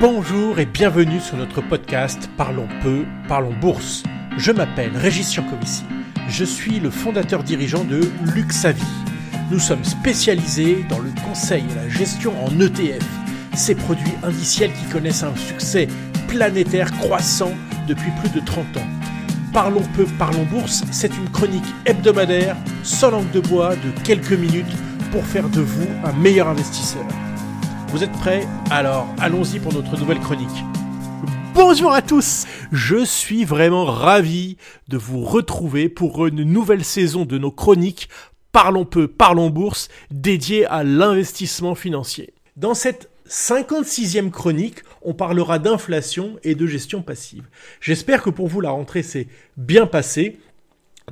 Bonjour et bienvenue sur notre podcast Parlons peu, parlons bourse. Je m'appelle Régis Yankovici. Je suis le fondateur dirigeant de Luxavi. Nous sommes spécialisés dans le conseil et la gestion en ETF, ces produits indiciels qui connaissent un succès planétaire croissant depuis plus de 30 ans. Parlons peu, parlons bourse, c'est une chronique hebdomadaire, sans langue de bois, de quelques minutes pour faire de vous un meilleur investisseur. Vous êtes prêts Alors allons-y pour notre nouvelle chronique. Bonjour à tous Je suis vraiment ravi de vous retrouver pour une nouvelle saison de nos chroniques Parlons peu, parlons bourse, dédiée à l'investissement financier. Dans cette 56e chronique, on parlera d'inflation et de gestion passive. J'espère que pour vous la rentrée s'est bien passée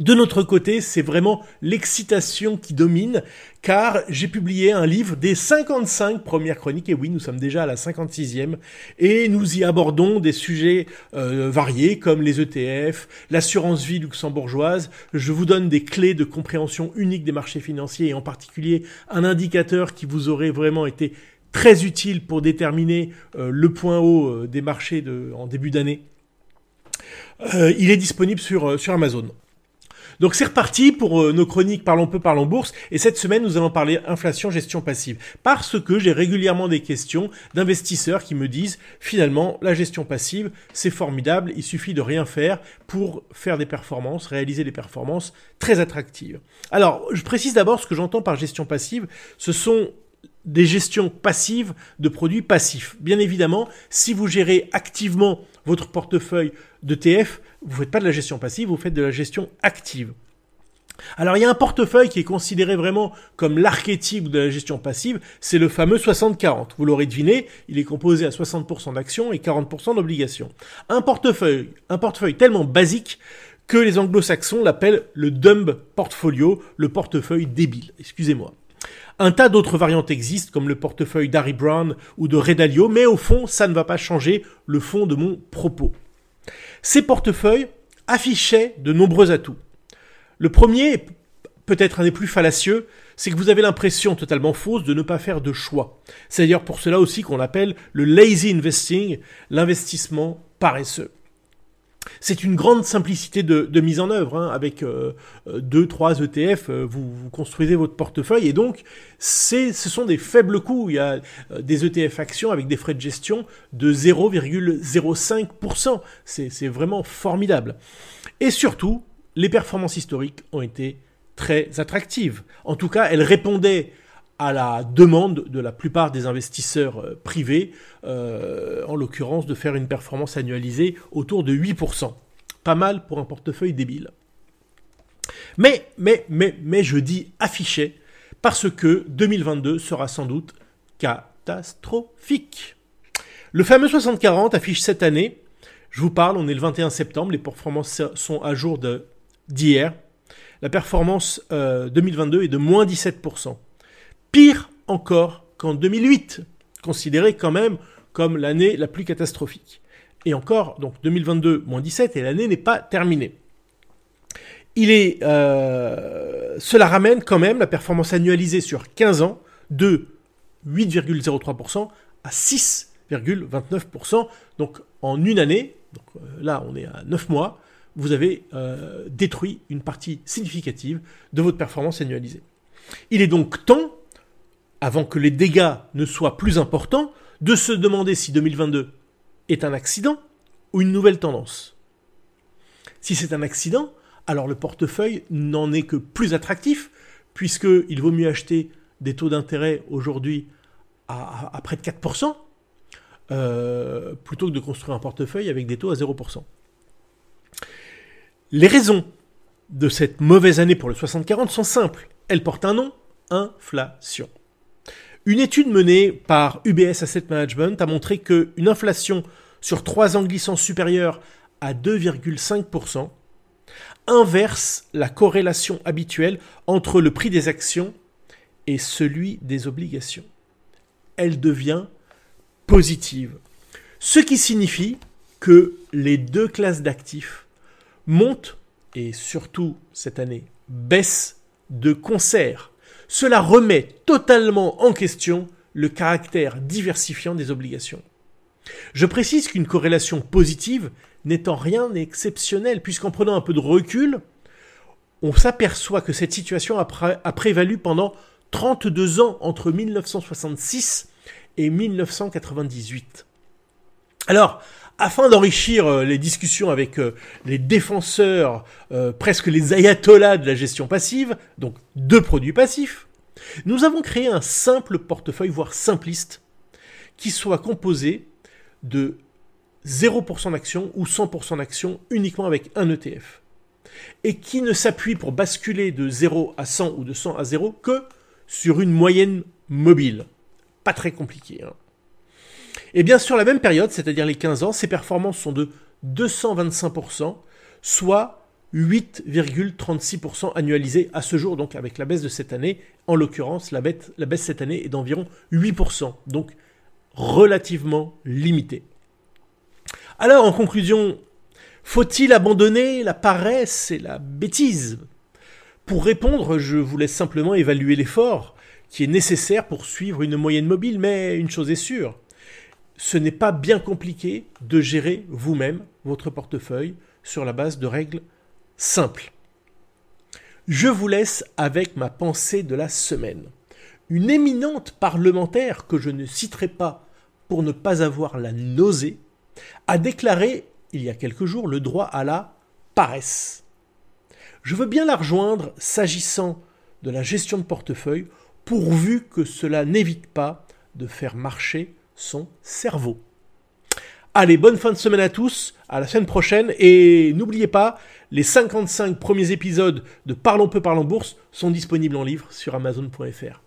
de notre côté, c'est vraiment l'excitation qui domine, car j'ai publié un livre des 55 premières chroniques, et oui, nous sommes déjà à la 56e, et nous y abordons des sujets euh, variés, comme les ETF, l'assurance vie luxembourgeoise. Je vous donne des clés de compréhension unique des marchés financiers, et en particulier un indicateur qui vous aurait vraiment été très utile pour déterminer euh, le point haut euh, des marchés en début d'année. il est disponible sur Amazon. Donc c'est reparti pour euh, nos chroniques Parlons peu, parlons bourse. Et cette semaine, nous allons parler inflation, gestion passive. Parce que j'ai régulièrement des questions d'investisseurs qui me disent finalement la gestion passive, c'est formidable, il suffit de rien faire pour faire des performances, réaliser des performances très attractives. Alors, je précise d'abord ce que j'entends par gestion passive. Ce sont des gestions passives de produits passifs. Bien évidemment, si vous gérez activement votre portefeuille d'ETF, vous ne faites pas de la gestion passive, vous faites de la gestion active. Alors il y a un portefeuille qui est considéré vraiment comme l'archétype de la gestion passive, c'est le fameux 60-40. Vous l'aurez deviné, il est composé à 60% d'actions et 40% d'obligations. Un portefeuille, un portefeuille tellement basique que les anglo-saxons l'appellent le dumb portfolio, le portefeuille débile, excusez-moi. Un tas d'autres variantes existent, comme le portefeuille d'Harry Brown ou de Redalio, mais au fond, ça ne va pas changer le fond de mon propos. Ces portefeuilles affichaient de nombreux atouts. Le premier, peut-être un des plus fallacieux, c'est que vous avez l'impression totalement fausse de ne pas faire de choix. C'est d'ailleurs pour cela aussi qu'on appelle le lazy investing, l'investissement paresseux. C'est une grande simplicité de, mise en œuvre. Hein. Avec euh, euh, deux, trois ETF, euh, vous, construisez votre portefeuille et donc ce sont des faibles coûts. Il y a des ETF actions avec des frais de gestion de 0,05%. C'est vraiment formidable. Et surtout, les performances historiques ont été très attractives. En tout cas, elles répondaient à la demande de la plupart des investisseurs euh, privés, euh, en l'occurrence de faire une performance annualisée autour de 8%. Pas mal pour un portefeuille débile. Mais, mais, mais, mais je dis affiché, parce que 2022 sera sans doute catastrophique. Le fameux 60-40 affiche cette année, je vous parle, on est le 21 septembre, les performances sont à jour d'hier. La performance 2022 euh, est de moins 17%. Pire encore qu'en 2008, considéré quand même comme l'année la plus catastrophique. Et encore, donc 2022 moins 17, et l'année n'est pas terminée. Il est, euh, cela ramène quand même la performance annualisée sur 15 ans de 8,03% à 6,29%. Donc en une année, donc euh, là on est à 9 mois, vous avez euh, détruit une partie significative de votre performance annualisée. Il est donc temps avant que les dégâts ne soient plus importants, de se demander si 2022 est un accident ou une nouvelle tendance. Si c'est un accident, alors le portefeuille n'en est que plus attractif, puisqu'il vaut mieux acheter des taux d'intérêt aujourd'hui à, près de 4%, euh, plutôt que de construire un portefeuille avec des taux à 0%. Les raisons de cette mauvaise année pour le 60-40 sont simples. Elles portent un nom, inflation. Une étude menée par UBS Asset Management a montré qu'une inflation sur 3 ans glissant supérieure à 2,5% inverse la corrélation habituelle entre le prix des actions et celui des obligations. Elle devient positive. Ce qui signifie que les deux classes d'actifs montent et surtout cette année baissent de concert cela remet totalement en question le caractère diversifiant des obligations. Je précise qu'une corrélation positive n'est en rien exceptionnelle, puisqu'en prenant un peu de recul, on s'aperçoit que cette situation a, prévalu pendant 32 ans entre 1966 et 1998. Alors, afin d'enrichir euh, les discussions avec euh, les défenseurs, euh, presque les ayatollahs de la gestion passive, donc deux produits passifs, nous avons créé un simple portefeuille, voire simpliste, qui soit composé de 0% d'actions ou 100% d'actions uniquement avec un ETF. Et qui ne s'appuie pour basculer de 0 à 100 ou de 100 à 0 que sur une moyenne mobile. Pas très compliqué. Hein. Et bien sur la même période, c'est-à-dire les 15 ans, ces performances sont de 225%, soit 8,36% annualisés à ce jour, donc avec la baisse de cette année. En l'occurrence, la, la baisse cette année est d'environ 8%, donc relativement limitée. Alors, en conclusion, faut-il abandonner la paresse et la bêtise? Pour répondre, je vous laisse simplement évaluer l'effort qui est nécessaire pour suivre une moyenne mobile, mais une chose est sûre, ce n'est pas bien compliqué de gérer vous-même votre portefeuille sur la base de règles simples. Je vous laisse avec ma pensée de la semaine. Une éminente parlementaire que je ne citerai pas pour ne pas avoir la nausée a déclaré il y a quelques jours le droit à la paresse. Je veux bien la rejoindre s'agissant de la gestion de portefeuille, pourvu que cela n'évite pas de faire marcher son cerveau. Allez, bonne fin de semaine à tous, à la semaine prochaine, et n'oubliez pas, les 55 premiers épisodes de Parlons peu, parlons bourse sont disponibles en livre sur amazon.fr.